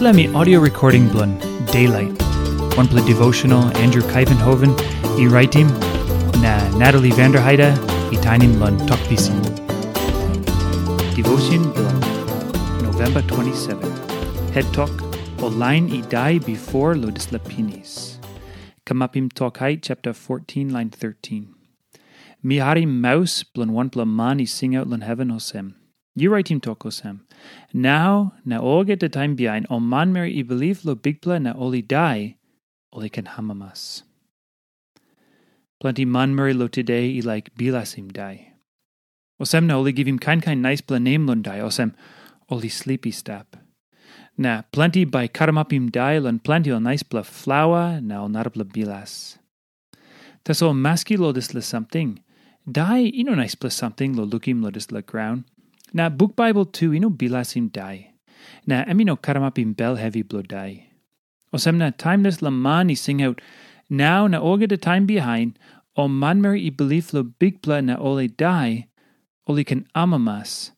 Me audio recording blun Daylight. One play devotional Andrew Kuyvenhoven, e writing na Natalie Vanderheide, e tinin blun talkpisin. Devotion blun November 27. Head talk line e die before Lodis Lapinis. Kamapim talk chapter 14 line 13. Mi harim mouse blun one pla man i sing out lun heaven hosem. You write him tokosem. Now, na oge the time behind, o man mer i believe lo bigpla na oli die, oli can hamamas. Plenty man mer lo today i like bilasim die. Osem na oli give him kind kind nice name lon die, osem oli sleepy stap. Na plenty by karamapim die lon plenty o nice bla flower, na ol narabla bilas. Tas o maski lo dis la something. Die, ino nice bla something lo lookim lo dis la ground. Na book Bible tu ino bilasim dai. Na emino karamapim bel heavy blood dai. Osem na timeless la man i sing out, now na oge the time behind, o manmer i belief lo big blood na ole dai, oli can amamas.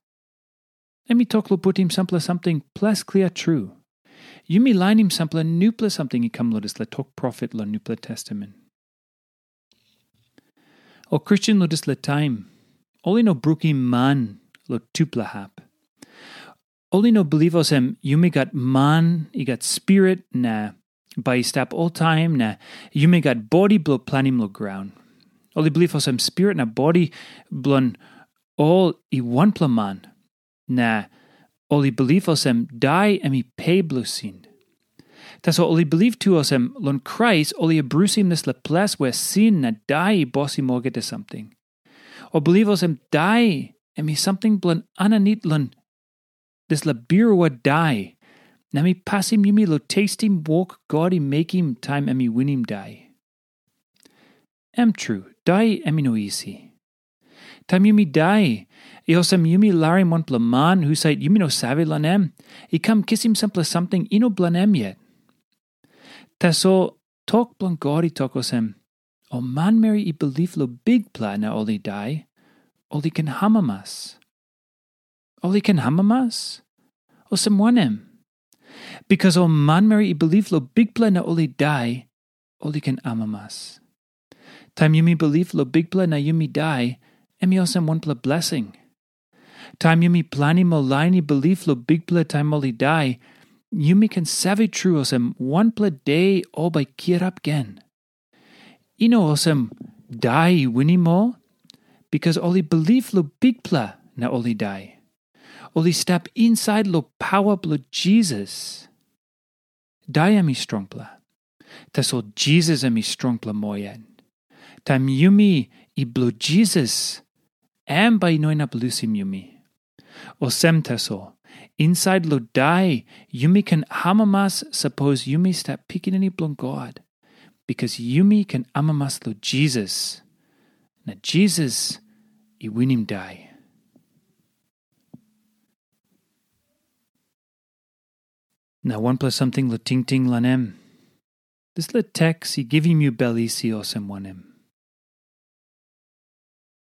Emi talk lo put him sample something plus clear true. You mi line him sample nupla something i come lodis la talk prophet lo nupla testament. O Christian lodis la time, oli no brukim man lo tuplahap. Oli no belivos em yume got man, i got spirit na by step all time na yume got body blo planim lo ground. Oli belivos em spirit na body blon all i one plaman na oli belivos em die emi pe blusin. Tas oli believe tu os em lon Christ oli abrusim this la ples where sin na die bossi morge to something. O belivos em die emi something blan ananit lan des la birwa die. Nami passim yumi lo tastim walk godi make him time emi winim die. Em true, die emi no easy. Time yumi die. E osam yumi larim one blaman who sait yumi no save lanem. E come kiss him simple something ino blanem yet. Taso talk blan godi tokosem. O man mary i belief lo big plan na oli die. Oli kan hamamas. Oli kan hamamas? O semwanem. Because o manmeri i believe lo big na oli die, oli kan amamas. Time yumi believe lo big na yumi die, emi osem one pla blessing. Time yumi plani lo big pla time oli die, yumi can save true osem one pla day o by kirap gen. Ino osem die winnie mo, because oli believe lo big pla na oli die. Oli step inside lo power blo Jesus. Die ami strong pla. Tas o Jesus ami strong pla moyen. Tam yumi i blo Jesus. Am by noina blusim yumi. O sem taso. Inside lo die, yumi can hamamas suppose yumi step picking any blon God. Because yumi can amamas lo Jesus. Na Jesus i winim die. Na one plus something la ting ting lanem. This la tex i give him you belly si osem wanem.